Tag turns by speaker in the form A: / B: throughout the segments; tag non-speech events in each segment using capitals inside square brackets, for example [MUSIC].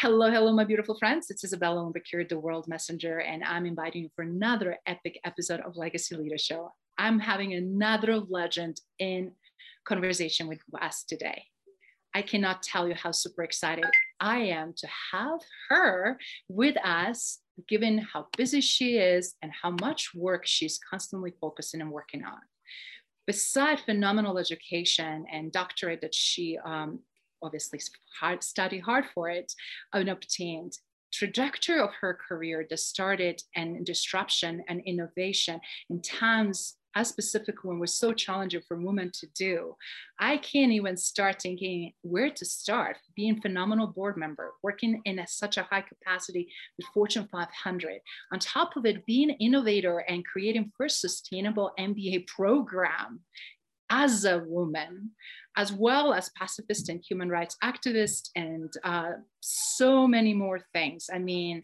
A: Hello, hello, my beautiful friends. It's Isabella Umbakir, the World Messenger, and I'm inviting you for another epic episode of Legacy Leader Show. I'm having another legend in conversation with us today. I cannot tell you how super excited I am to have her with us, given how busy she is and how much work she's constantly focusing and working on. Beside phenomenal education and doctorate that she um, obviously hard, study hard for it and obtained trajectory of her career that started and disruption and innovation in times as specific when was so challenging for women to do. I can't even start thinking where to start. Being phenomenal board member working in a, such a high capacity with fortune 500 on top of it being innovator and creating first sustainable mba program as a woman as well as pacifist and human rights activist, and uh, so many more things. I mean,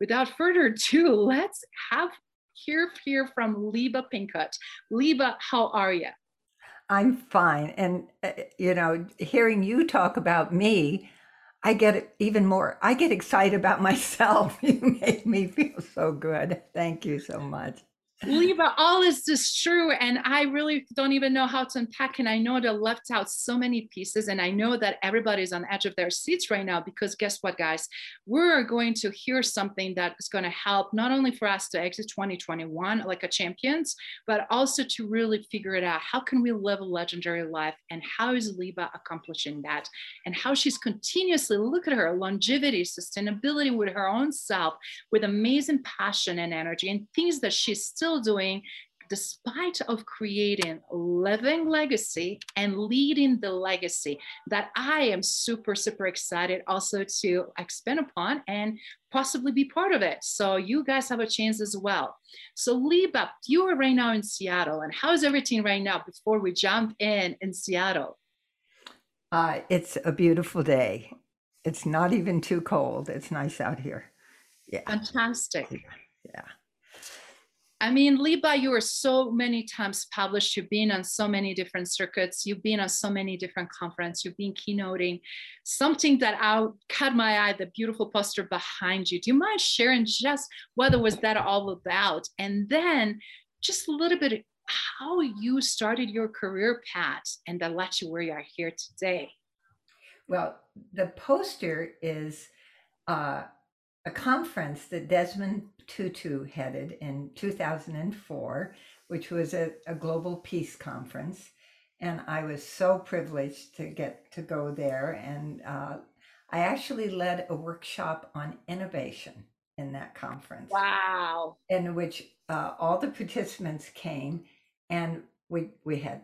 A: without further ado, [LAUGHS] let's have hear hear from Libba Pinchot. Libba, how are you?
B: I'm fine, and uh, you know, hearing you talk about me, I get even more. I get excited about [LAUGHS] myself. You make me feel so good. Thank you so much.
A: Libba, all is just true. And I really don't even know how to unpack. And I know they left out so many pieces. And I know that everybody's on the edge of their seats right now because guess what, guys? We're going to hear something that is going to help not only for us to exit 2021 like a champions, but also to really figure it out. How can we live a legendary life? And how is Libba accomplishing that? And how she's continuously, look at her longevity, sustainability with her own self, with amazing passion and energy and things that she's still still doing despite of creating living legacy and leading the legacy that i am super super excited also to expand upon and possibly be part of it. So you guys have a chance as well. So libba you are right now in seattle and how's everything right now before we jump in in seattle?
B: Uh, it's a beautiful day. It's not even too cold. It's nice out here.
A: Yeah. Fantastic.
B: Yeah
A: I mean, Libba, you were so many times published. You've been on so many different circuits. You've been on so many different conferences. You've been keynoting. Something that I caught my eye, the beautiful poster behind you. Do you mind sharing just what was that all about? And then just a little bit how you started your career path and that led you where you are here today.
B: Well, the poster is uh, a conference that Desmond Tutu headed in 2004, which was a, a global peace conference. And I was so privileged to get to go there. And uh, I actually led a workshop on innovation in that conference.
A: Wow.
B: In which uh, all the participants came and we, we had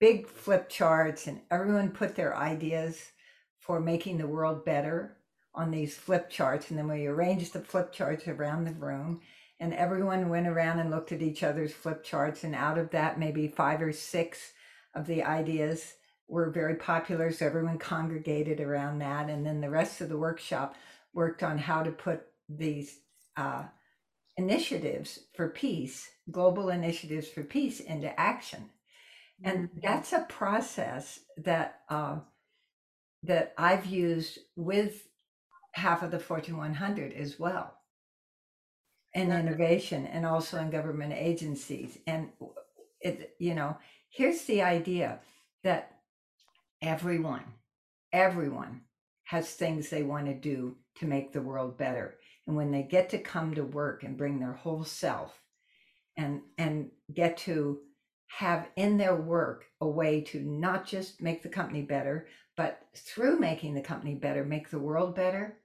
B: big flip charts and everyone put their ideas for making the world better on these flip charts. And then we arranged the flip charts around the room. And everyone went around and looked at each other's flip charts. And out of that, maybe five or six of the ideas were very popular. So everyone congregated around that. And then the rest of the workshop worked on how to put these uh, initiatives for peace, global initiatives for peace, into action. And mm-hmm. that's a process that uh, that I've used with half of the Fortune 100 as well in innovation and also in government agencies. And it, you know, here's the idea that everyone, everyone has things they want to do to make the world better. And when they get to come to work and bring their whole self and and get to have in their work a way to not just make the company better, but through making the company better, make the world better,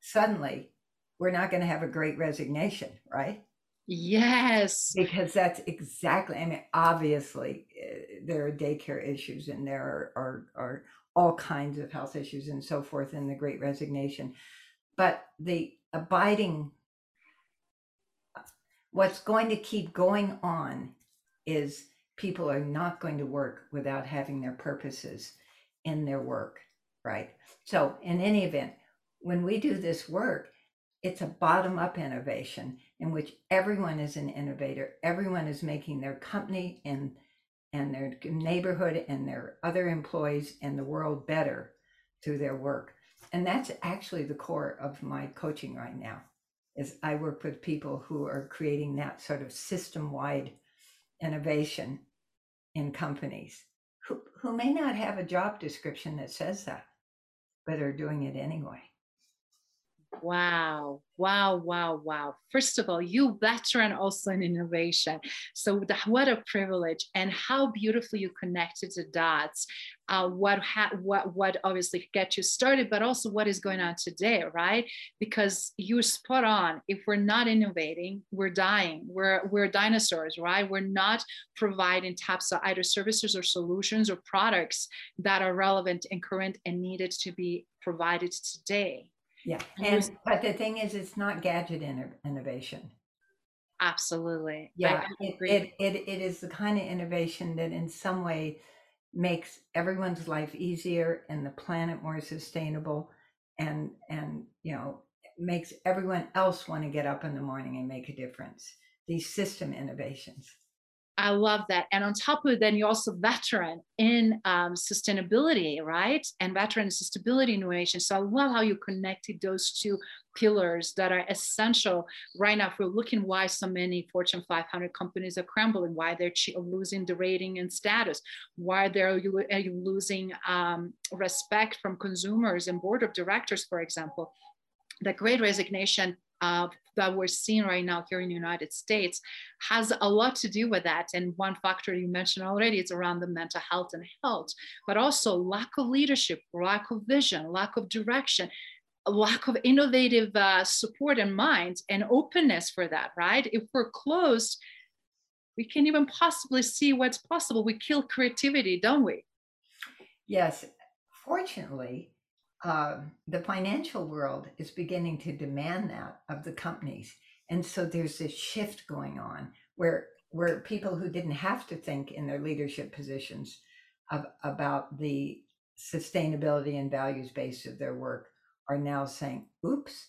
B: suddenly we're not going to have a great resignation, right?
A: Yes.
B: Because that's exactly, I mean, obviously, uh, there are daycare issues and there are, are, are all kinds of health issues and so forth in the great resignation. But the abiding, what's going to keep going on is people are not going to work without having their purposes in their work, right? So, in any event, when we do this work, it's a bottom up innovation in which everyone is an innovator, everyone is making their company and and their neighborhood and their other employees and the world better through their work. And that's actually the core of my coaching right now. Is I work with people who are creating that sort of system-wide innovation in companies who, who may not have a job description that says that, but are doing it anyway.
A: Wow, wow, wow, wow. First of all, you veteran also in innovation. So what a privilege and how beautifully you connected the dots. Uh, what, ha- what, what obviously get you started, but also what is going on today, right? Because you're spot on. If we're not innovating, we're dying. We're, we're dinosaurs, right? We're not providing types of either services or solutions or products that are relevant and current and needed to be provided today.
B: Yeah. And but the thing is, it's not gadget innovation.
A: Absolutely.
B: Yeah. It, it, it, it is the kind of innovation that in some way makes everyone's life easier and the planet more sustainable and and you know makes everyone else want to get up in the morning and make a difference these system innovations
A: I love that. And on top of then you're also veteran in um, sustainability, right? And veteran in sustainability innovation. So I love how you connected those two pillars that are essential right now. If we're looking why so many Fortune 500 companies are crumbling, why they're losing the rating and status, why they're losing um, respect from consumers and board of directors, for example. The great resignation uh, that we're seeing right now here in the United States has a lot to do with that. And one factor you mentioned already is around the mental health and health, but also lack of leadership, lack of vision, lack of direction, lack of innovative uh, support and mind and openness for that, right? If we're closed, we can't even possibly see what's possible. We kill creativity, don't we?
B: Yes. Fortunately, uh, the financial world is beginning to demand that of the companies. And so there's this shift going on where where people who didn't have to think in their leadership positions of, about the sustainability and values base of their work are now saying, oops,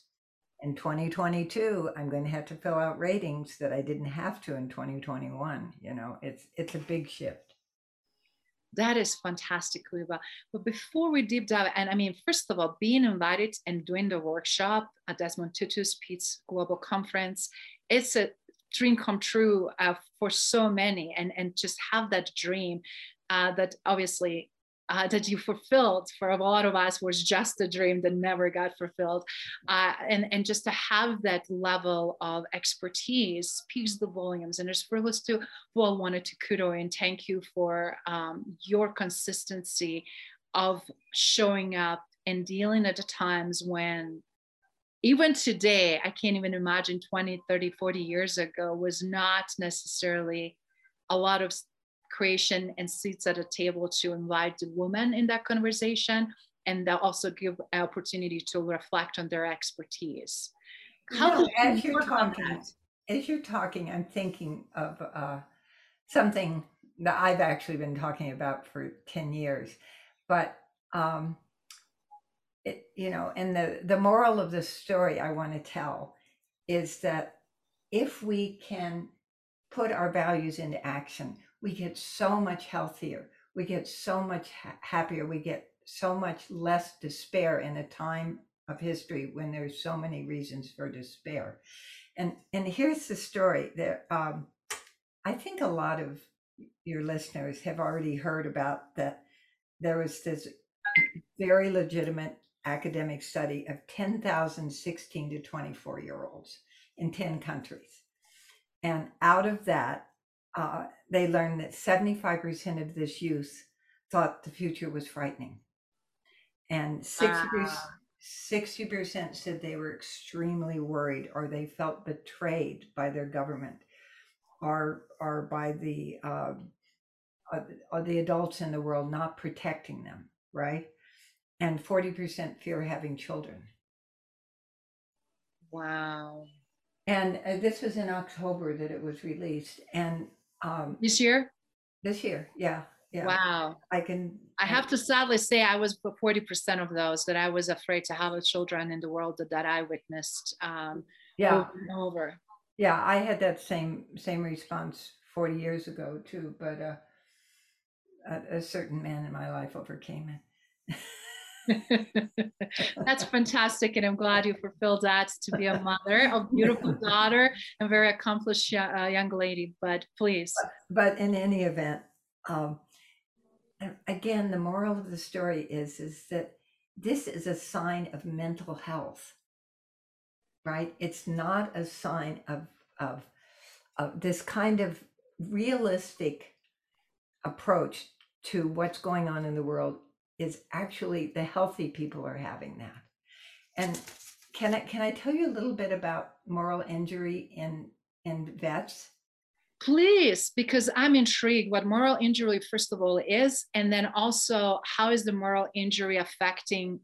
B: in 2022, I'm going to have to fill out ratings that I didn't have to in 2021. You know, it's it's a big shift.
A: That is fantastic, Liva. But before we deep dive, and I mean, first of all, being invited and doing the workshop at Desmond Tutu's Peace Global Conference, it's a dream come true uh, for so many, and and just have that dream uh, that obviously uh, that you fulfilled for a lot of us was just a dream that never got fulfilled. Uh, and, and just to have that level of expertise speaks the volumes. And as for us to well wanted to kudo and thank you for um, your consistency of showing up and dealing at the times when even today i can't even imagine 20 30 40 years ago was not necessarily a lot of creation and seats at a table to invite the women in that conversation and they'll also give opportunity to reflect on their expertise.
B: How you know, as you're talking, as you're talking, I'm thinking of uh, something that I've actually been talking about for 10 years, but um, it, you know, and the, the moral of the story I want to tell is that if we can put our values into action, we get so much healthier. We get so much ha- happier. We get so much less despair in a time of history when there's so many reasons for despair. And and here's the story. There, um, I think a lot of your listeners have already heard about that. There was this very legitimate academic study of 10,000 16 to 24 year olds in 10 countries. And out of that, uh, they learned that 75% of this youth thought the future was frightening. And 60%, wow. 60% said they were extremely worried or they felt betrayed by their government or, or by the uh, are, are the adults in the world not protecting them, right? And 40% fear having children.
A: Wow.
B: And uh, this was in October that it was released. And um,
A: this year?
B: This year, yeah. Yeah.
A: Wow.
B: I can.
A: I have to sadly say, I was 40% of those that I was afraid to have children in the world that, that I witnessed um,
B: yeah.
A: over and over.
B: Yeah, I had that same same response 40 years ago too, but uh, a, a certain man in my life overcame it. [LAUGHS] [LAUGHS]
A: That's fantastic. And I'm glad you fulfilled that to be a mother, a beautiful [LAUGHS] daughter, and very accomplished uh, young lady. But please.
B: But, but in any event, um, again, the moral of the story is, is that this is a sign of mental health, right? It's not a sign of, of, of this kind of realistic approach to what's going on in the world is actually the healthy people are having that. And can I can I tell you a little bit about moral injury in in vets?
A: Please, because I'm intrigued what moral injury first of all is, and then also how is the moral injury affecting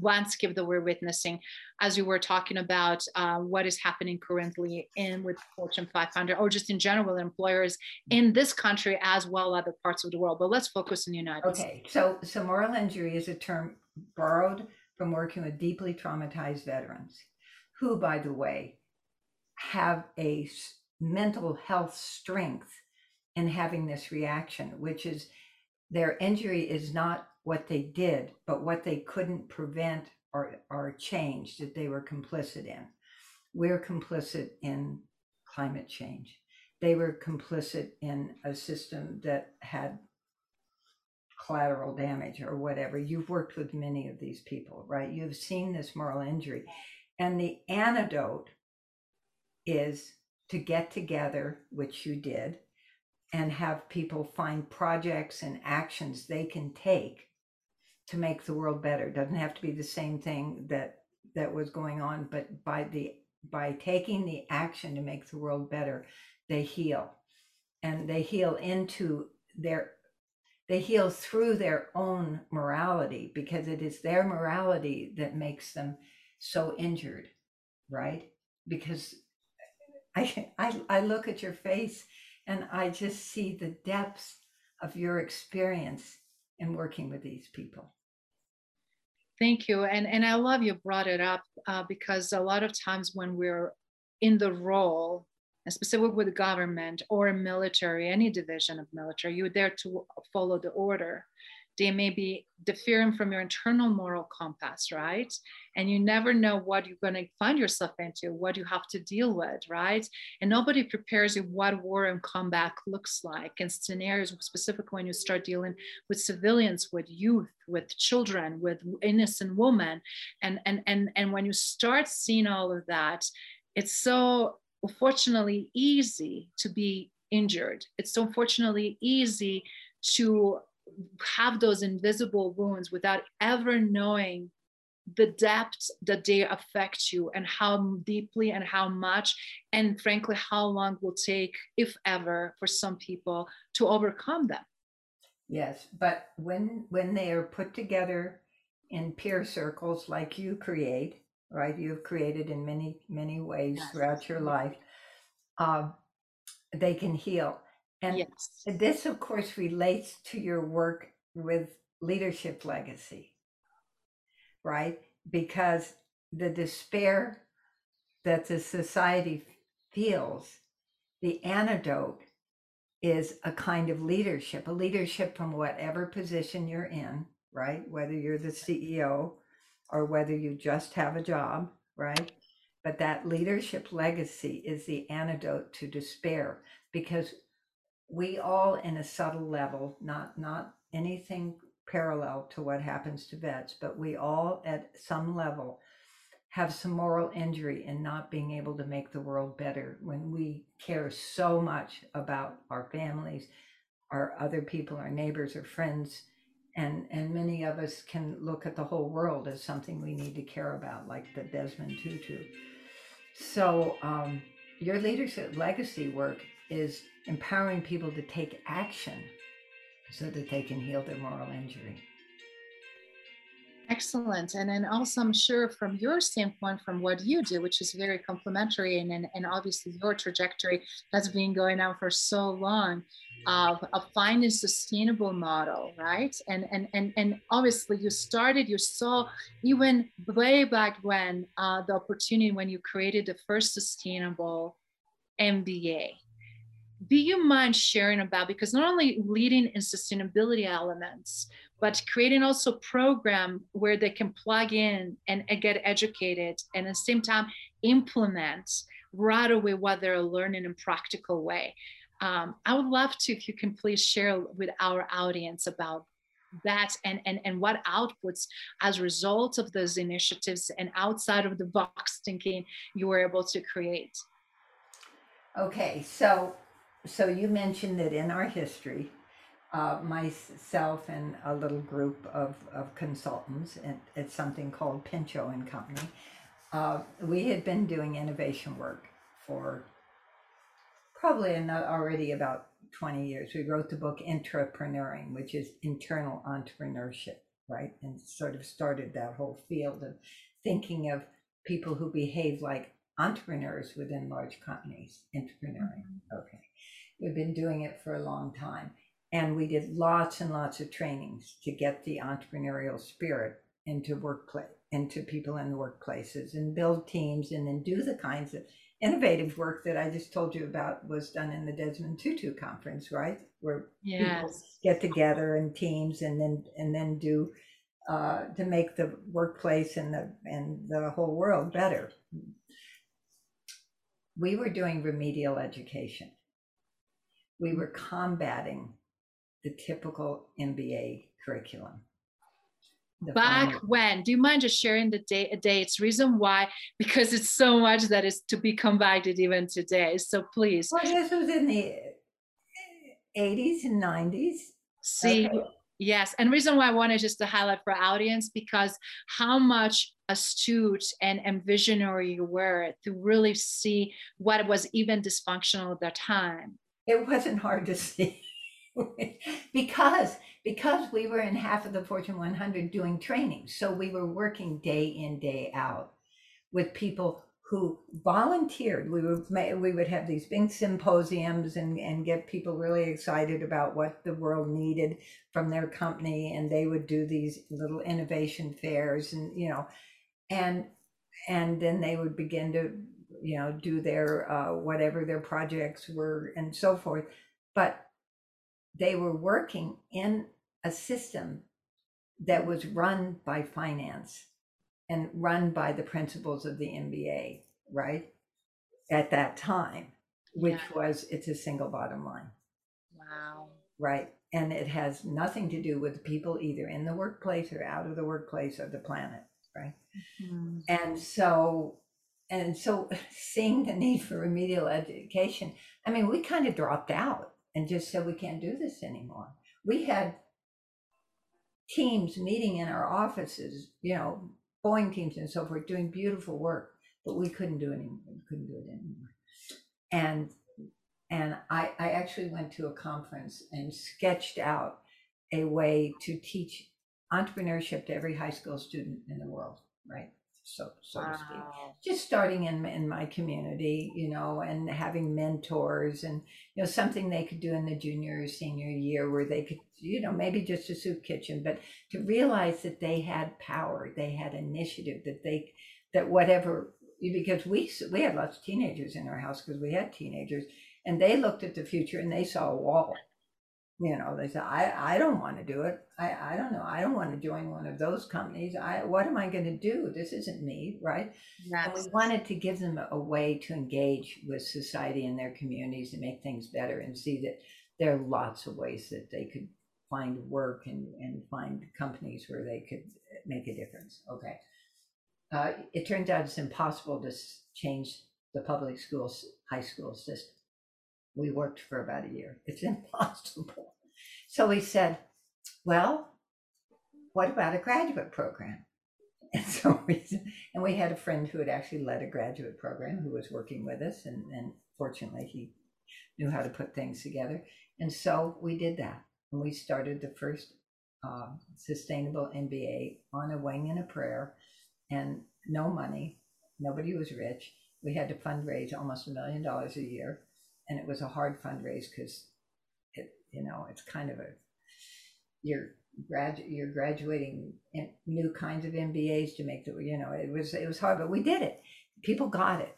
A: landscape that we're witnessing as you were talking about uh, what is happening currently in with fortune 500 or just in general employers in this country as well other parts of the world but let's focus on the united States
B: okay
A: States.
B: so so moral injury is a term borrowed from working with deeply traumatized veterans who by the way have a mental health strength in having this reaction which is their injury is not what they did, but what they couldn't prevent or, or change that they were complicit in. We're complicit in climate change. They were complicit in a system that had collateral damage or whatever. You've worked with many of these people, right? You've seen this moral injury. And the antidote is to get together, which you did, and have people find projects and actions they can take to make the world better. Doesn't have to be the same thing that that was going on, but by the by taking the action to make the world better, they heal. And they heal into their they heal through their own morality because it is their morality that makes them so injured, right? Because I I, I look at your face and I just see the depths of your experience in working with these people.
A: Thank you. And, and I love you brought it up uh, because a lot of times when we're in the role, specifically with government or military, any division of military, you're there to follow the order they may be differing from your internal moral compass, right? And you never know what you're going to find yourself into, what you have to deal with, right? And nobody prepares you what war and combat looks like and scenarios, specifically when you start dealing with civilians, with youth, with children, with innocent women. And, and, and, and when you start seeing all of that, it's so unfortunately easy to be injured. It's so unfortunately easy to have those invisible wounds without ever knowing the depth that they affect you and how deeply and how much and frankly how long will take if ever for some people to overcome them
B: yes but when when they are put together in peer circles like you create right you've created in many many ways yes. throughout your life uh, they can heal and yes. this, of course, relates to your work with leadership legacy, right? Because the despair that the society feels, the antidote is a kind of leadership, a leadership from whatever position you're in, right? Whether you're the CEO or whether you just have a job, right? But that leadership legacy is the antidote to despair because we all in a subtle level not not anything parallel to what happens to vets but we all at some level have some moral injury in not being able to make the world better. When we care so much about our families our other people our neighbors our friends and and many of us can look at the whole world as something we need to care about like the desmond tutu. So um, your leadership legacy work is empowering people to take action so that they can heal their moral injury.
A: Excellent. And then also, I'm sure from your standpoint, from what you do, which is very complementary, and, and, and obviously your trajectory has been going on for so long of, of finding sustainable model, right? And, and, and, and obviously you started, you saw even way back when uh, the opportunity when you created the first sustainable MBA. Do you mind sharing about, because not only leading in sustainability elements, but creating also program where they can plug in and, get educated and at the same time implement right away what they're learning in a practical way? Um, i would love to if you can please share with our audience about that and, and and what outputs as a result of those initiatives and outside of the box thinking you were able to create.
B: Okay so so you mentioned that in our history uh, myself and a little group of, of consultants at, at something called Pinchot and Company. Uh, we had been doing innovation work for probably already about 20 years. We wrote the book Intrapreneuring, which is internal entrepreneurship, right? And sort of started that whole field of thinking of people who behave like entrepreneurs within large companies, entrepreneuring. Mm-hmm. Okay. We've been doing it for a long time. And we did lots and lots of trainings to get the entrepreneurial spirit into workplace, into people in the workplaces and build teams and then do the kinds of innovative work that I just told you about was done in the Desmond Tutu conference, right? Where yes. people get together in teams and then and then do uh, to make the workplace and the and the whole world better. We were doing remedial education. We were combating the typical MBA curriculum.
A: Back final. when? Do you mind just sharing the date, dates? Reason why? [LAUGHS] Because it's so much that is to be combated even today. So please.
B: Well, this was in the 80s and 90s.
A: See, okay. yes. And reason why I wanted just to highlight for audience because how much astute and, and visionary you were to really see what was even dysfunctional at that time.
B: It wasn't hard to see. [LAUGHS] because because we were in half of the Fortune 100 doing training, so we were working day in day out with people who volunteered. We would we would have these big symposiums and and get people really excited about what the world needed from their company, and they would do these little innovation fairs, and you know, and and then they would begin to you know do their uh, whatever their projects were and so forth, but they were working in a system that was run by finance and run by the principles of the MBA, right? At that time, which yeah. was it's a single bottom line.
A: Wow.
B: Right. And it has nothing to do with people either in the workplace or out of the workplace of the planet. Right. Mm-hmm. And so and so [LAUGHS] seeing the need for remedial education, I mean, we kind of dropped out and just said we can't do this anymore. We had teams meeting in our offices, you know, Boeing teams and so forth, doing beautiful work, but we couldn't do it anymore. Couldn't do it anymore. And and I, I actually went to a conference and sketched out a way to teach entrepreneurship to every high school student in the world, right? So so wow. to speak. Just starting in in my community, you know, and having mentors and you know something they could do in the junior or senior year where they could, you know, maybe just a soup kitchen, but to realize that they had power, they had initiative, that they that whatever because we we had lots of teenagers in our house because we had teenagers and they looked at the future and they saw a wall you know they said i i don't want to do it. I i don't know. I don't want to join one of those companies. I what am i going to do? This isn't me right? And we wanted to give them a, a way to engage with society and their communities and make things better and see that there are lots of ways that they could find work and and find companies where they could make a difference. Okay. Uh, it turns out it's impossible to change the public schools high school system we worked for about a year. It's [LAUGHS] impossible. So we said, well, what about a graduate program? [LAUGHS] And so we, and we had a friend who had actually led a graduate program who was working with us, and, and fortunately he knew how to put things together. And so we did that. and we started the first uh, sustainable MBA on a wing and a prayer, and no money. Nobody was rich. We had to fundraise almost a million dollars a year, and it was a hard fundraise because it, you know, it's kind of a you're grad you're graduating in new kinds of MBAs to make the you know it was it was hard, but we did it. People got it,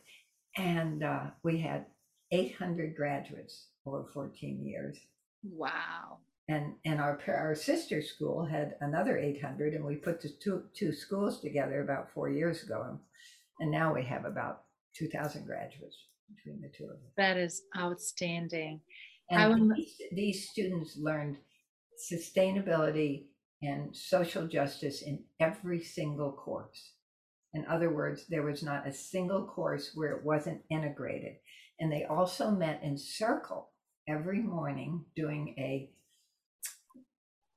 B: and uh, we had 800 graduates over 14 years.
A: Wow.
B: And and our our sister school had another 800, and we put the two two schools together about four years ago, and now we have about 2,000 graduates between the two of them.
A: That is outstanding.
B: And these, these students learned sustainability and social justice in every single course. In other words, there was not a single course where it wasn't integrated. And they also met in circle every morning doing a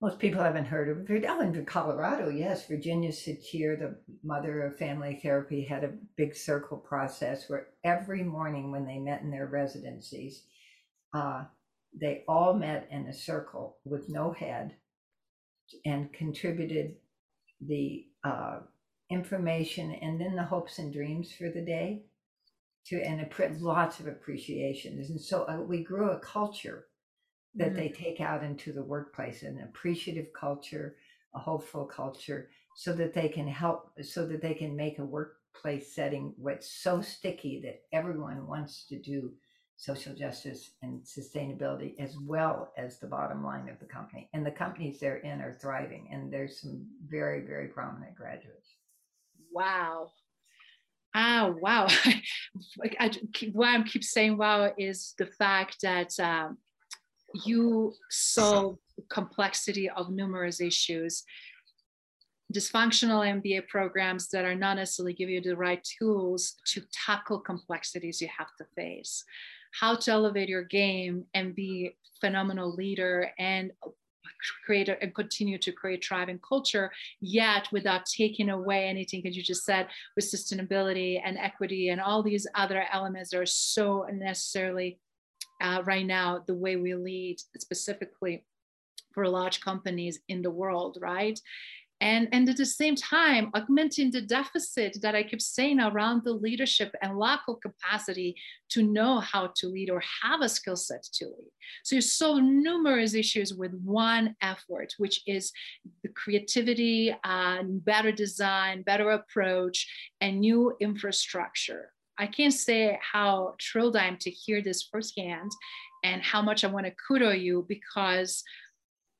B: most people haven't heard of it. Oh, in Colorado, yes, Virginia Satir, the mother of family therapy, had a big circle process where every morning when they met in their residencies, uh, they all met in a circle with no head and contributed the uh, information and then the hopes and dreams for the day to and a, lots of appreciation and so uh, we grew a culture that mm-hmm. they take out into the workplace an appreciative culture a hopeful culture so that they can help so that they can make a workplace setting what's so sticky that everyone wants to do social justice and sustainability as well as the bottom line of the company and the companies they're in are thriving and there's some very very prominent graduates
A: wow Ah, wow. [LAUGHS] I, why I keep saying wow is the fact that um, you uh-huh. solve complexity of numerous issues dysfunctional MBA programs that are not necessarily give you the right tools to tackle complexities you have to face. How to elevate your game and be phenomenal leader and create a, and continue to create thriving culture, yet without taking away anything that you just said with sustainability and equity and all these other elements that are so necessarily uh, right now the way we lead specifically for large companies in the world, right? And, and at the same time, augmenting the deficit that I keep saying around the leadership and lack of capacity to know how to lead or have a skill set to lead. So you solve numerous issues with one effort, which is the creativity, uh, better design, better approach, and new infrastructure. I can't say how thrilled I am to hear this firsthand and how much I want to kudo you because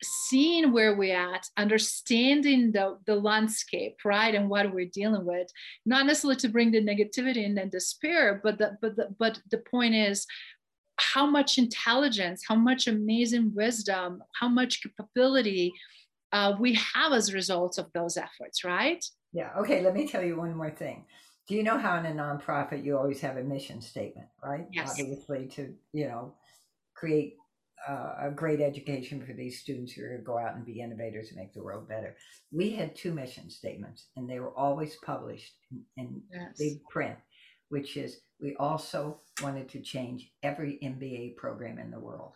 A: seeing where we're at, understanding the, the landscape, right, and what we're dealing with, not necessarily to bring the negativity and despair, but the, but the, but the point is how much intelligence, how much amazing wisdom, how much capability uh, we have as a result of those efforts, right?
B: Yeah. Okay. Let me tell you one more thing. Do you know how in a nonprofit you always have a mission statement, right?
A: Yes.
B: Obviously, to you know, create uh, a great education for these students who are going to go out and be innovators and make the world better. We had two mission statements, and they were always published in, in yes. big print, which is we also wanted to change every MBA program in the world.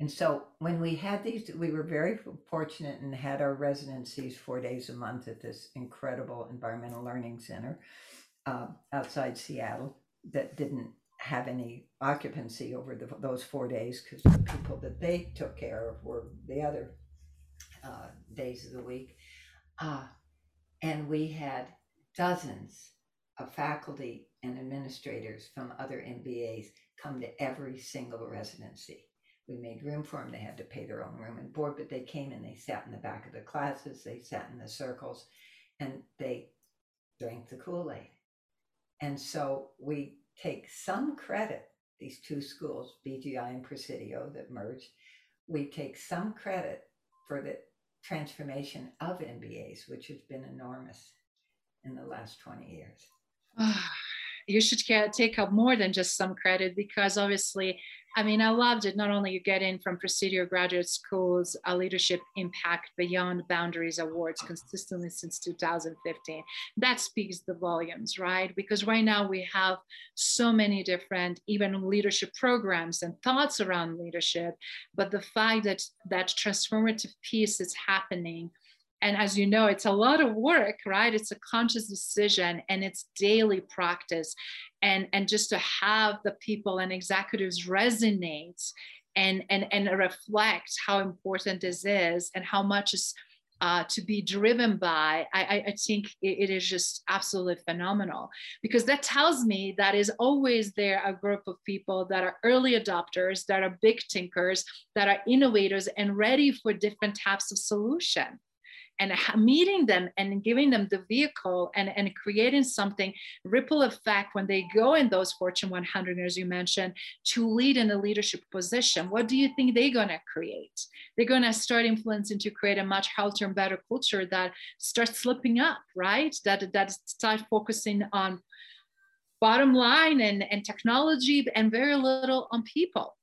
B: And so when we had these, we were very fortunate and had our residencies four days a month at this incredible environmental learning center uh, outside Seattle that didn't have any occupancy over the, those four days because the people that they took care of were the other uh, days of the week. Uh, and we had dozens of faculty and administrators from other MBAs come to every single residency. We made room for them. They had to pay their own room and board, but they came and they sat in the back of the classes. They sat in the circles and they drank the Kool Aid. And so we take some credit, these two schools, BGI and Presidio that merged, we take some credit for the transformation of MBAs, which has been enormous in the last 20 years. [SIGHS] [SIGHS] [SIGHS]
A: you should take up more than just some credit because obviously I mean, I loved it. Not only you get in from prestigious graduate schools, a leadership impact beyond boundaries awards consistently since 2015. That speaks the volumes, right? Because right now we have so many different, even leadership programs and thoughts around leadership. But the fact that that transformative piece is happening and as you know it's a lot of work right? It's a conscious decision and it's daily practice. And and just to have the people and executives resonate and and and reflect how important this is and how much is uh, to be driven by, I, I think it, it is just absolutely phenomenal. Because that tells me that is always there a group of people that are early adopters, that are big thinkers, that are innovators and ready for different types of solution and meeting them and giving them the vehicle and, and creating something ripple effect when they go in those fortune 100 as you mentioned to lead in a leadership position. What do you think they're going to create? They're going to start influencing to create a much healthier and better culture that starts slipping up right? That that start focusing on bottom line and, and technology and very little on people.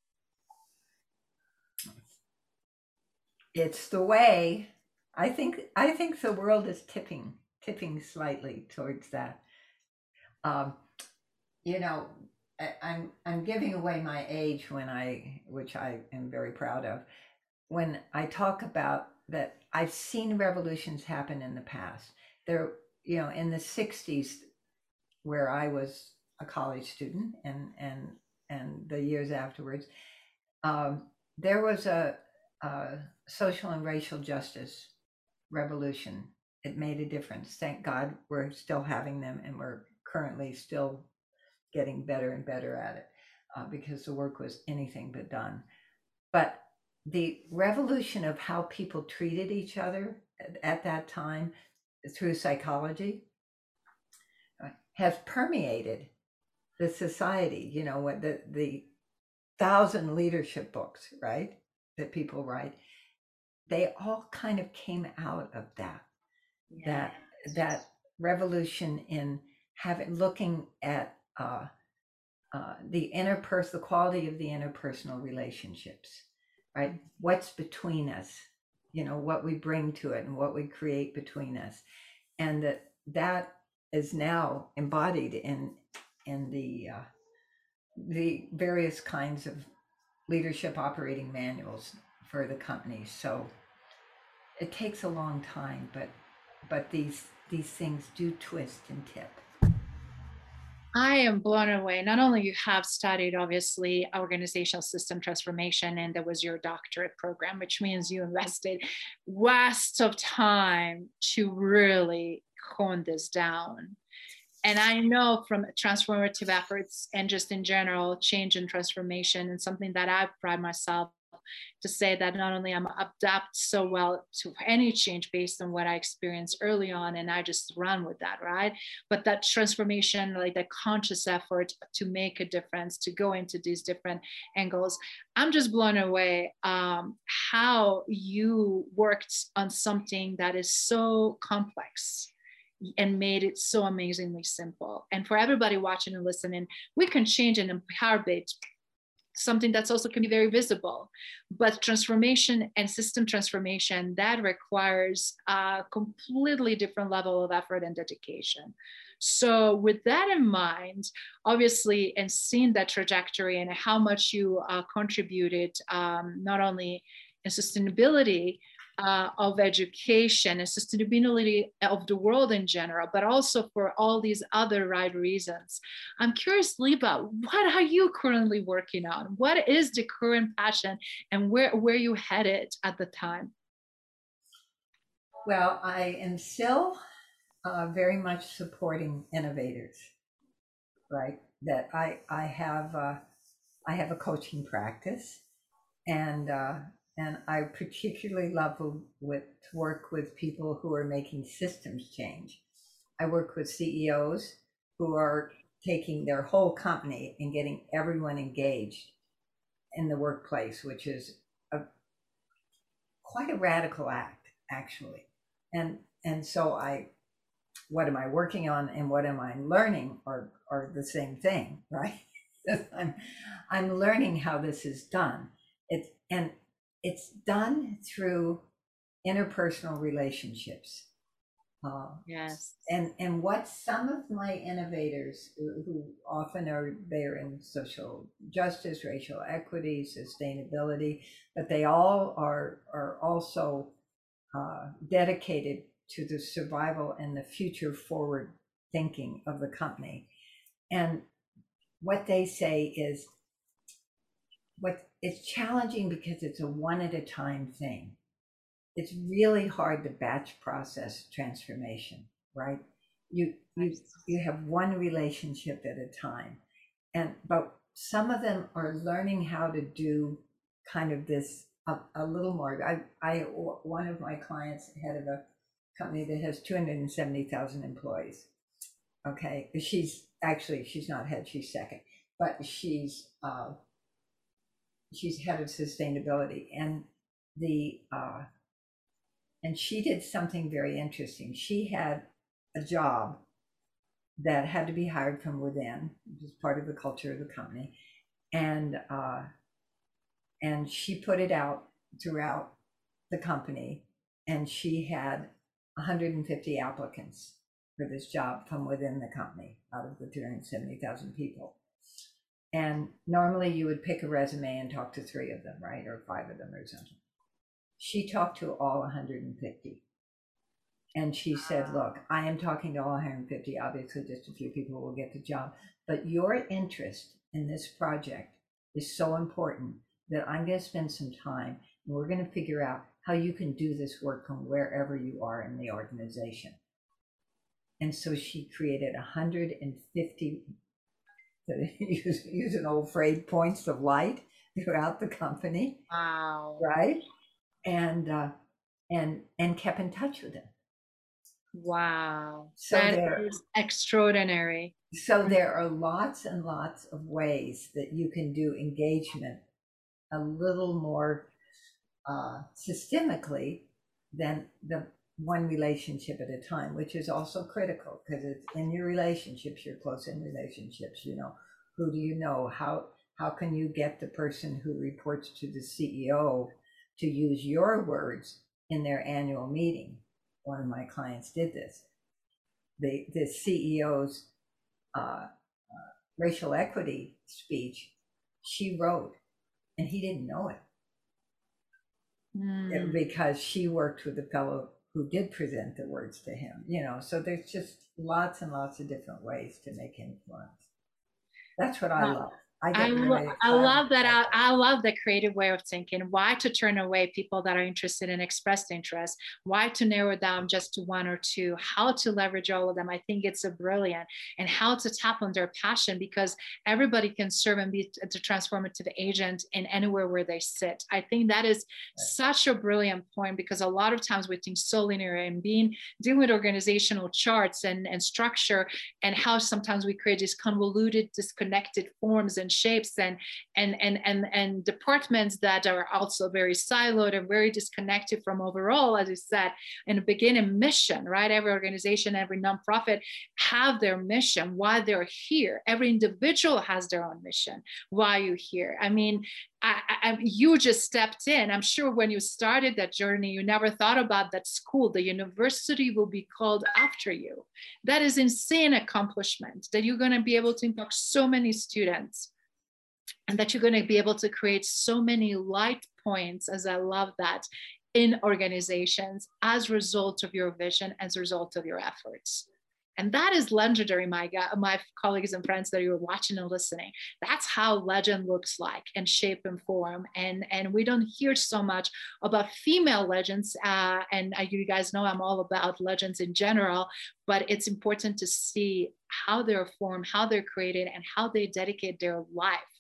B: It's the way I think I think the world is tipping tipping slightly towards that. Um, you know, I, I'm I'm giving away my age when I, which I am very proud of, when I talk about that. I've seen revolutions happen in the past. There, you know, in the '60s, where I was a college student, and and and the years afterwards, um, there was a, a social and racial justice revolution. It made a difference. Thank God we're still having them and we're currently still getting better and better at it uh, because the work was anything but done. But the revolution of how people treated each other at, at that time through psychology uh, has permeated the society. You know, what the, the thousand leadership books, right, that people write they all kind of came out of that yeah. that that revolution in having looking at uh, uh, the interpersonal the quality of the interpersonal relationships right? What's between us you know what we bring to it and what we create between us. And that that is now embodied in in the uh, the various kinds of leadership operating manuals for the company. So it takes a long time, but but these these things do twist and tip.
A: I am blown away. Not only you have studied obviously organizational system transformation, and there was your doctorate program, which means you invested vast of time to really hone this down. And I know from transformative efforts and just in general, change and transformation, and something that I pride myself to say that not only I'm adapt so well to any change based on what I experienced early on, and I just run with that, right? But that transformation, like that conscious effort to make a difference, to go into these different angles, I'm just blown away um, how you worked on something that is so complex and made it so amazingly simple. And for everybody watching and listening, we can change and empower it something that's also can be very visible. But transformation and system transformation that requires a completely different level of effort and dedication. So with that in mind obviously and seeing that trajectory and how much you uh, contributed um, not only in sustainability uh, of education and sustainability of the world in general, but also for all these other right reasons. I'm curious, Libba, what are you currently working on? What is the current passion and where, where you headed at the time?
B: Well, I am still uh, very much supporting innovators, right? That I, I have, uh, I have a coaching practice and uh, and I particularly love with, to work with people who are making systems change. I work with CEOs who are taking their whole company and getting everyone engaged in the workplace, which is a quite a radical act, actually. And and so I what am I working on and what am I learning are, are the same thing, [LAUGHS] right? I'm, I'm learning how this is done. It's, and it's done through interpersonal relationships.
A: Uh, yes.
B: And and what some of my innovators, who often are there in social justice, racial equity, sustainability, but they all are are also uh, dedicated to the survival and the future forward thinking of the company. And what they say is what it's challenging because it's a one at a time thing. It's really hard to batch process transformation, right? You you you have one relationship at a time. And but some of them are learning how to do kind of this a, a little more. I I one of my clients head of a company that has 270,000 employees. Okay, she's actually she's not head, she's second, but she's uh, she's head of sustainability, and the uh, and she did something very interesting. She had a job that had to be hired from within, which is part of the culture of the company, and uh, and she put it out throughout the company, and she had 150 applicants for this job from within the company out of the 270,000 people. And normally you would pick a resume and talk to three of them, right? Or five of them or something. She talked to all 150. And she said, Look, I am talking to all 150. Obviously, just a few people will get the job. But your interest in this project is so important that I'm going to spend some time and we're going to figure out how you can do this work from wherever you are in the organization. And so she created 150, [LAUGHS] use, use an old phrase, points of light throughout the company.
A: Wow.
B: Right? And, uh, and, and kept in touch with them.
A: Wow. So that is extraordinary.
B: So there are lots and lots of ways that you can do engagement a little more uh, systemically than the one relationship at a time, which is also critical because it's in your relationships, your close in relationships, you know, who do you know? How how can you get the person who reports to the CEO to use your words in their annual meeting? One of my clients did this. The the CEO's uh, uh, racial equity speech, she wrote, and he didn't know it mm. because she worked with a fellow who did present the words to him, you know. So there's just lots and lots of different ways to make influence. That's what I love.
A: I, I, I love that. I, I, love the creative way of thinking. Why to turn away people that are interested in expressed interest? Why to narrow down just to one or two? How to leverage all of them? I think it's a brilliant and how to tap on their passion because everybody can serve and be the transformative agent in anywhere where they sit. I think that is right. such a brilliant point because a lot of times we think so linear and being dealing with organizational charts and, and structure and how sometimes we create these convoluted, disconnected forms and shapes and and and and and departments that are also very siloed and very disconnected from overall as you said in the beginning mission right every organization every nonprofit have their mission why they're here every individual has their own mission why you here i mean I, I, you just stepped in. I'm sure when you started that journey, you never thought about that school. The university will be called after you. That is insane accomplishment that you're going to be able to impact so many students and that you're going to be able to create so many light points as i love that in organizations as a result of your vision as a result of your efforts. And that is legendary my my colleagues and friends that you're watching and listening. That's how legend looks like and shape and form. And and we don't hear so much about female legends uh, and uh, you guys know i'm all about legends in general but it's important to see how they're formed how they're created and how they dedicate their life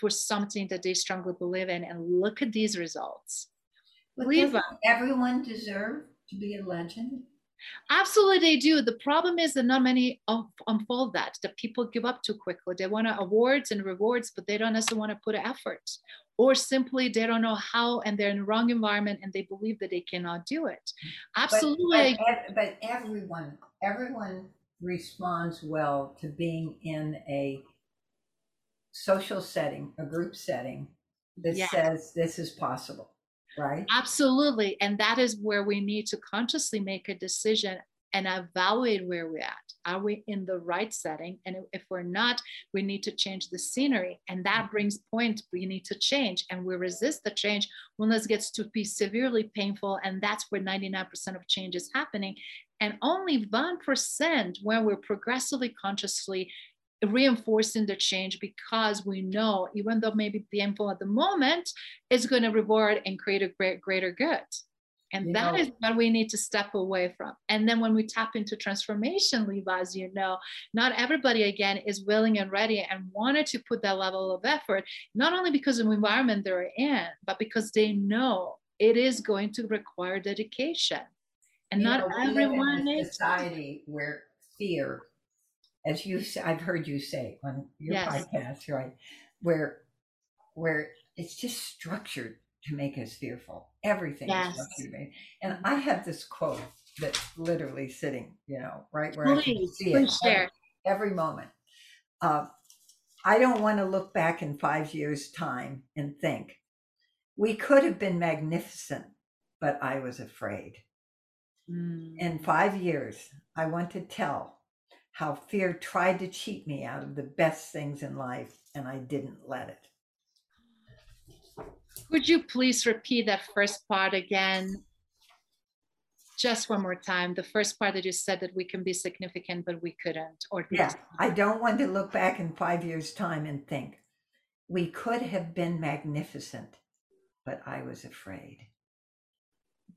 A: for something that they strongly believe in and look at these results.
B: But uh, everyone deserve to be a legend?
A: Absolutely, they do. The problem is that not many unfold that, that people give up too quickly. They want awards and rewards, but they don't necessarily want to put effort. or simply they don't know how and they're in the wrong environment and they believe that they cannot do it absolutely
B: but, but, but everyone everyone responds well to being in a social setting a group setting that yes. says this is possible right
A: absolutely and that is where we need to consciously make a decision and evaluate where we're at. Are we in the right setting? And if we're not, we need to change the scenery. And that mm-hmm. brings point we need to change. And we resist the change when this gets to be severely painful. And that's where 99% of change is happening. And only 1% when we're progressively consciously reinforcing the change because we know even though maybe painful at the moment it's going to reward and create a great greater good and you that know, is what we need to step away from. And then when we tap into transformation, Libba, as you know, not everybody again is willing and ready and wanted to put that level of effort, not only because of the environment they're in, but because they know it is going to require dedication. And you not know, everyone
B: is society where fear, as you I've heard you say on your yes. podcast, right, where where it's just structured to make us fearful. Everything yes. is to be. And. I have this quote that's literally sitting, you know, right where please, I can see it share. every moment. Uh, I don't want to look back in five years' time and think we could have been magnificent, but I was afraid. Mm. In five years, I want to tell how fear tried to cheat me out of the best things in life, and I didn't let it.
A: Could you please repeat that first part again? Just one more time. The first part that you said that we can be significant, but we couldn't. Or
B: yeah, I don't want to look back in five years' time and think we could have been magnificent, but I was afraid.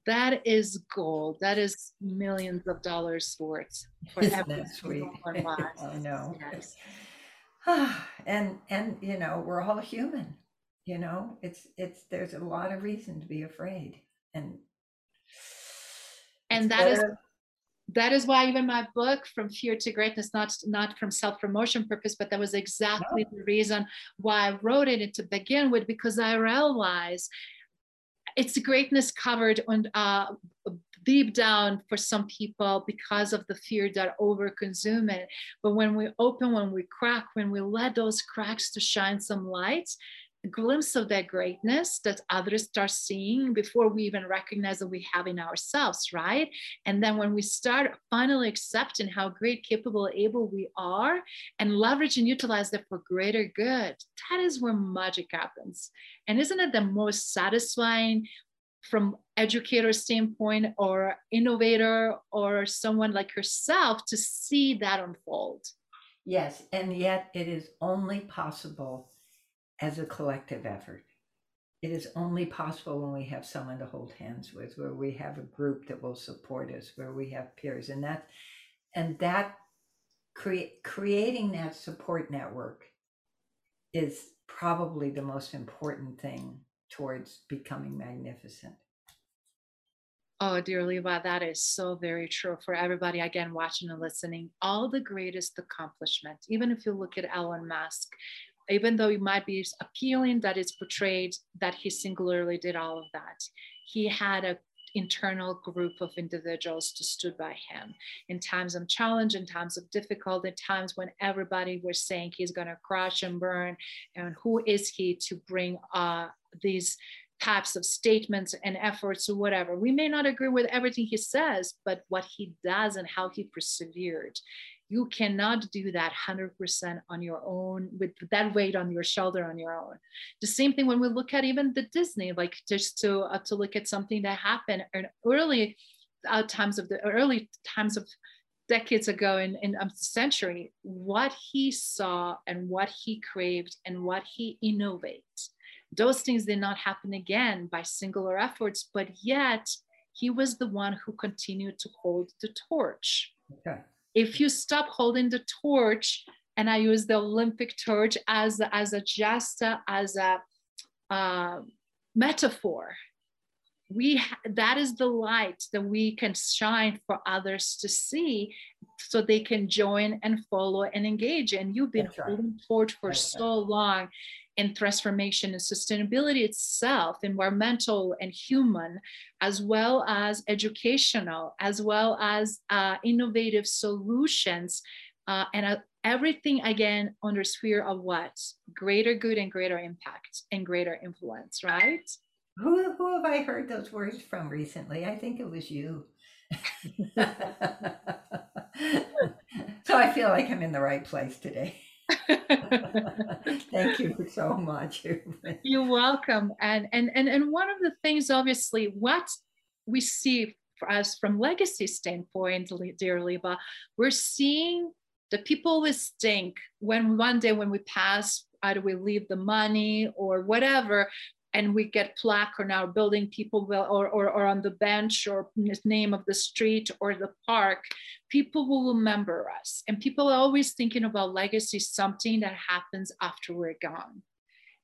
A: That is gold. That is millions of dollars worth
B: for every sweet? [LAUGHS] I know. Yes. [SIGHS] and and you know we're all human you know it's it's there's a lot of reason to be afraid and
A: and that better. is that is why even my book from fear to greatness not not from self-promotion purpose but that was exactly no. the reason why i wrote it to begin with because i realized it's a greatness covered on uh, deep down for some people because of the fear that overconsume it. But when we open when we crack when we let those cracks to shine some lights glimpse of that greatness that others start seeing before we even recognize that we have in ourselves, right? And then when we start finally accepting how great, capable, able we are and leverage and utilize that for greater good, that is where magic happens. And isn't it the most satisfying from educator standpoint or innovator or someone like yourself to see that unfold?
B: Yes, and yet it is only possible as a collective effort. It is only possible when we have someone to hold hands with, where we have a group that will support us, where we have peers, and that, and that, create creating that support network is probably the most important thing towards becoming magnificent.
A: Oh, dear Libba, that is so very true for everybody, again, watching and listening. All the greatest accomplishments, even if you look at Elon Musk, even though it might be appealing that it's portrayed that he singularly did all of that, he had a internal group of individuals to stood by him. In times of challenge in times of difficulty in times when everybody was saying he's going to crash and burn and who is he to bring uh, these types of statements and efforts or whatever. We may not agree with everything he says but what he does and how he persevered you cannot do that 100% on your own with that weight on your shoulder on your own. The same thing when we look at even the disney like just to uh, to look at something that happened in early uh, times of the early times of decades ago in, in a century what he saw and what he craved and what he innovates those things did not happen again by singular efforts but yet he was the one who continued to hold the torch. Okay if you stop holding the torch and i use the olympic torch as as a just as a uh, metaphor we ha- that is the light that we can shine for others to see so they can join and follow and engage and you've been That's holding right. torch for That's so right. long and transformation and sustainability itself, environmental and human, as well as educational, as well as uh, innovative solutions, uh, and uh, everything again under sphere of what greater good and greater impact and greater influence, right?
B: Who, who have I heard those words from recently? I think it was you. [LAUGHS] so I feel like I'm in the right place today. [LAUGHS] Thank you so much.
A: You're welcome. And, and and and one of the things, obviously, what we see for us from legacy standpoint, dear Libba, we're seeing the people always think when one day when we pass, either we leave the money or whatever, and we get plaque on our building people will or, or, or on the bench or name of the street or the park people will remember us. And people are always thinking about legacy something that happens after we're gone.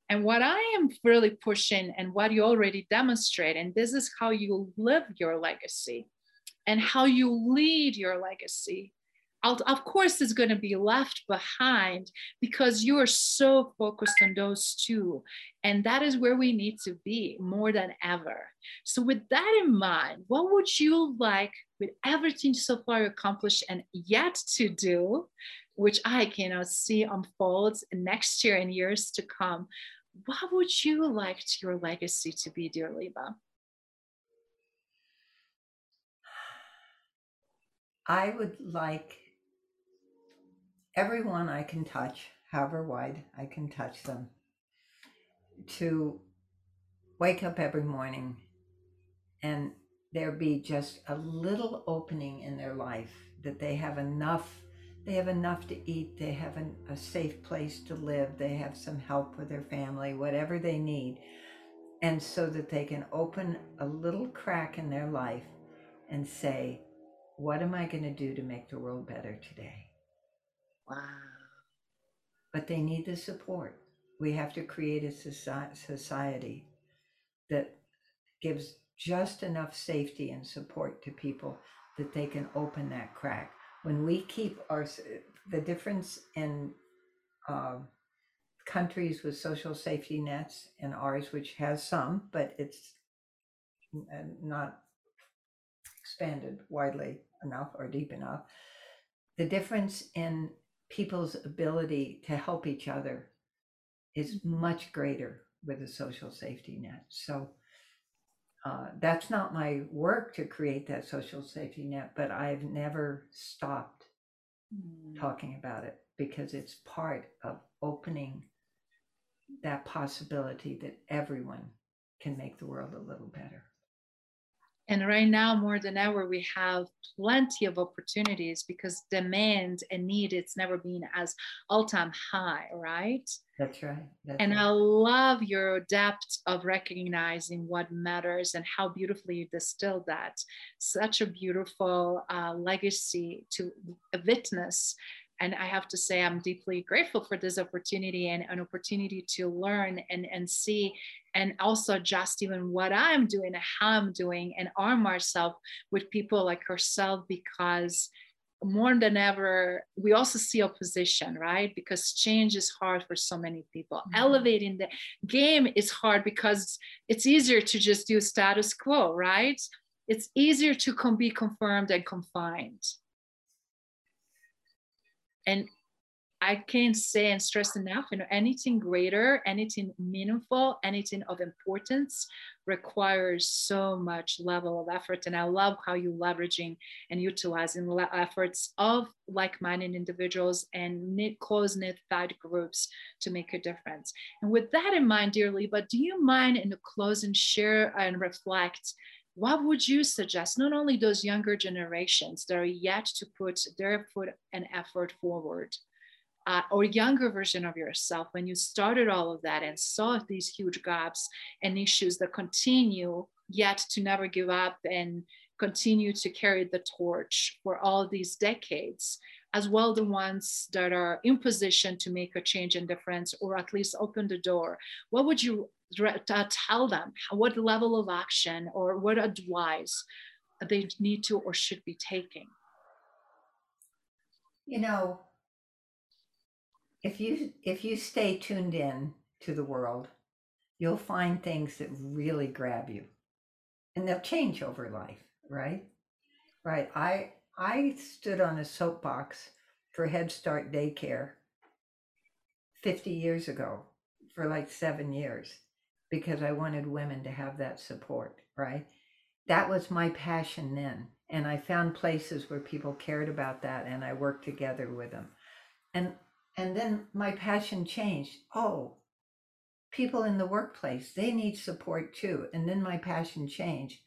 A: And what i am really pushing and what you already demonstrate and this is how you live your legacy and how you lead your legacy of course is going to be left behind because you are so focused on those two and that is where we need to be more than ever. So with that in mind what would you like with everything so far accomplished and yet to do which i cannot see unfolds next year and years to come what would you like your legacy to be dear libba
B: I would like everyone I can touch, however wide I can touch them, to wake up every morning and there be just a little opening in their life that they have enough they have enough to eat they have an, a safe place to live they have some help with their family whatever they need and so that they can open a little crack in their life and say what am i going to do to make the world better today
A: Wow.
B: But they need the support. We have to create a society that gives just enough safety and support to people that they can open that crack. When we keep our, the difference in uh, countries with social safety nets and ours, which has some, but it's not expanded widely enough or deep enough. The difference in people's ability to help each other is mm-hmm. much greater with a social safety net. So uh, that's not my work to create that social safety net, but I've never stopped mm. talking about it because it's part of opening that possibility that everyone can make the world a little better.
A: And right now, more than ever, we have plenty of opportunities because demand and need it's never been as all-time high, right?
B: That's right. That's
A: and
B: right.
A: I love your depth of recognizing what matters and how beautifully you distilled that. Such a beautiful uh, legacy to witness and I have to say, I'm deeply grateful for this opportunity and an opportunity to learn and, and see and also adjust even what I'm doing and how I'm doing and arm myself with people like yourself because more than ever, we also see opposition, right? Because change is hard for so many people. Mm-hmm. Elevating the game is hard because it's easier to just do status quo, right? It's easier to be confirmed and confined and I can't say and stress enough, you know, anything greater, anything meaningful, anything of importance requires so much level of effort. And I love how you leveraging and utilizing le- efforts of like-minded individuals and knit, close-knit tight groups to make a difference. And with that in mind, dearly, but do you mind in the close and share and reflect what would you suggest not only those younger generations that are yet to put their foot and effort forward uh, or younger version of yourself when you started all of that and saw these huge gaps and issues that continue yet to never give up and continue to carry the torch for all these decades as well the ones that are in position to make a change and difference or at least open the door what would you tell them what level of action or what advice they need to or should be taking
B: you know if you if you stay tuned in to the world, you'll find things that really grab you. And they'll change over life, right? Right. I I stood on a soapbox for Head Start daycare 50 years ago for like 7 years because I wanted women to have that support, right? That was my passion then. And I found places where people cared about that and I worked together with them. And and then my passion changed. Oh, people in the workplace, they need support too. And then my passion changed.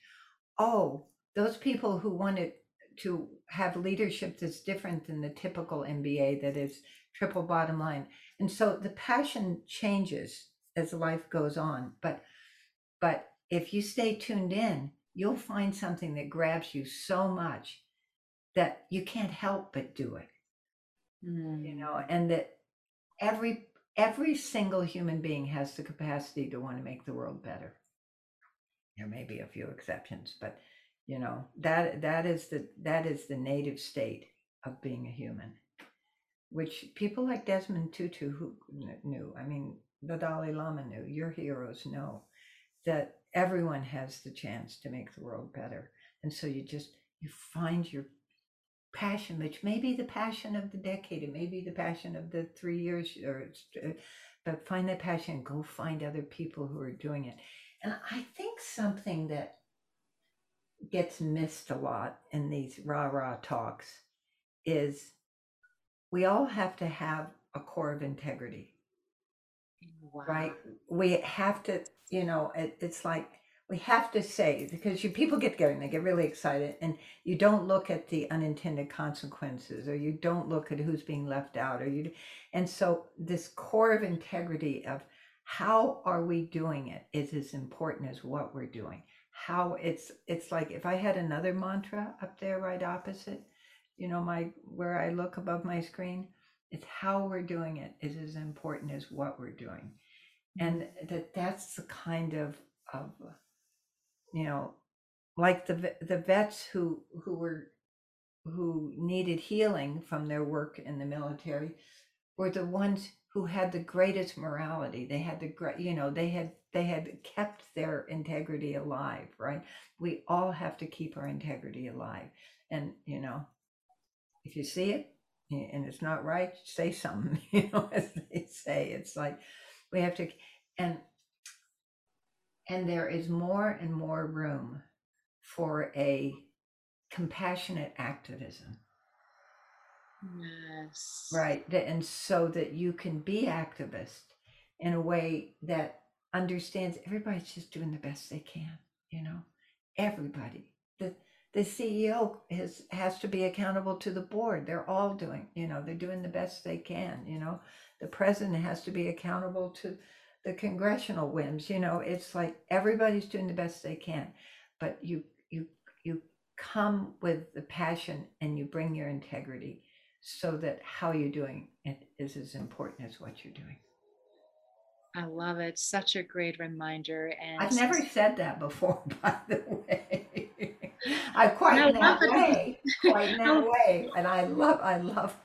B: Oh, those people who wanted to have leadership that's different than the typical MBA that is triple bottom line. And so the passion changes as life goes on. But but if you stay tuned in, you'll find something that grabs you so much that you can't help but do it. Mm. You know, and that every every single human being has the capacity to want to make the world better. There may be a few exceptions, but you know that that is the that is the native state of being a human which people like desmond tutu who knew i mean the dalai lama knew your heroes know that everyone has the chance to make the world better and so you just you find your passion which may be the passion of the decade it may be the passion of the three years or uh, but find that passion go find other people who are doing it and i think something that gets missed a lot in these rah rah talks is we all have to have a core of integrity. Wow. Right? We have to, you know, it, it's like we have to say because you people get going, they get really excited and you don't look at the unintended consequences or you don't look at who's being left out or you and so this core of integrity of how are we doing it is as important as what we're doing how it's it's like if I had another mantra up there right opposite, you know, my where I look above my screen, it's how we're doing it is as important as what we're doing. Mm-hmm. And that that's the kind of of you know, like the the vets who who were who needed healing from their work in the military were the ones who had the greatest morality. They had the great you know they had they had kept their integrity alive right? We all have to keep our integrity alive. And you know if you see it and it's not right say something [LAUGHS] you know as they say it's like we have to and and there is more and more room for a compassionate activism
A: Yes.
B: Right. And so that you can be activist in a way that understands everybody's just doing the best they can, you know, everybody. The the CEO has has to be accountable to the board. They're all doing, you know, they're doing the best they can, you know. The president has to be accountable to the congressional whims, you know. It's like everybody's doing the best they can. But you you you come with the passion and you bring your integrity so that how you're doing it is as important as what you're doing.
A: I love it. Such a great reminder. And
B: I've never said that before, [LAUGHS] by the way. I quite in that way, quite [LAUGHS] in that way, and I love, I love.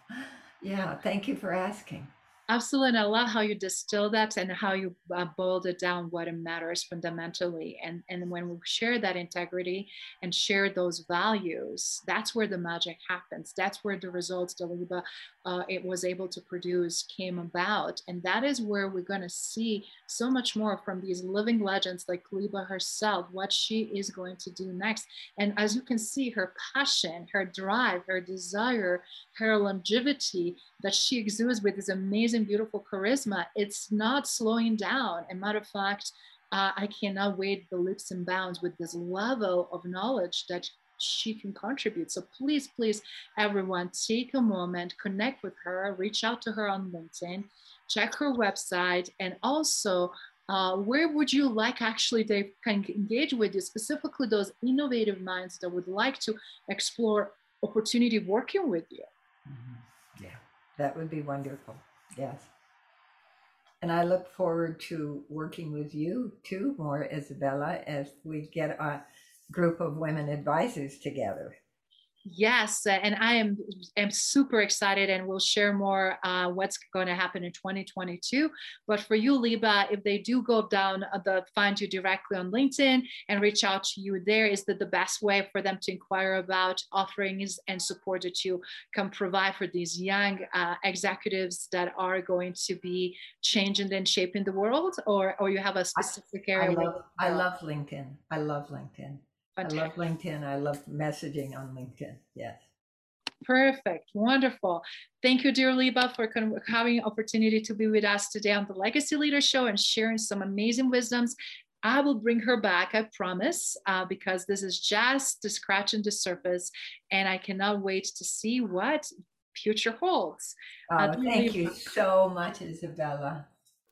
B: Yeah, thank you for asking.
A: Absolutely. I love how you distill that and how you uh, boiled it down what matters fundamentally. And, and when we share that integrity and share those values, that's where the magic happens. That's where the results Daliba uh, it was able to produce came about. And that is where we're going to see so much more from these living legends like Libba herself, what she is going to do next. And as you can see, her passion, her drive, her desire, her longevity that she exudes with this amazing, beautiful charisma, it's not slowing down. And matter of fact, uh, I cannot wait the leaps and bounds with this level of knowledge that she can contribute. So please, please, everyone, take a moment, connect with her, reach out to her on LinkedIn, check her website, and also uh, where would you like actually they can engage with you, specifically those innovative minds that would like to explore opportunity working with you?
B: Mm-hmm. Yeah, that would be wonderful. Yes. And I look forward to working with you too more, Isabella, as we get a group of women advisors together.
A: Yes, and I am am super excited, and we'll share more uh, what's going to happen in 2022. But for you, Libba, if they do go down uh, the find you directly on LinkedIn and reach out to you there, is that the best way for them to inquire about offerings and support that you can provide for these young uh, executives that are going to be changing and shaping the world, or or you have a specific area?
B: I love, I love LinkedIn. I love LinkedIn. I love LinkedIn. I love messaging on LinkedIn. Yes.
A: Perfect. Wonderful. Thank you, dear Libba, for having opportunity to be with us today on the Legacy Leader Show and sharing some amazing wisdoms. I will bring her back, I promise, uh, because this is just the scratch on the surface, and I cannot wait to see what future holds.
B: Oh, uh, thank you so much, Isabella.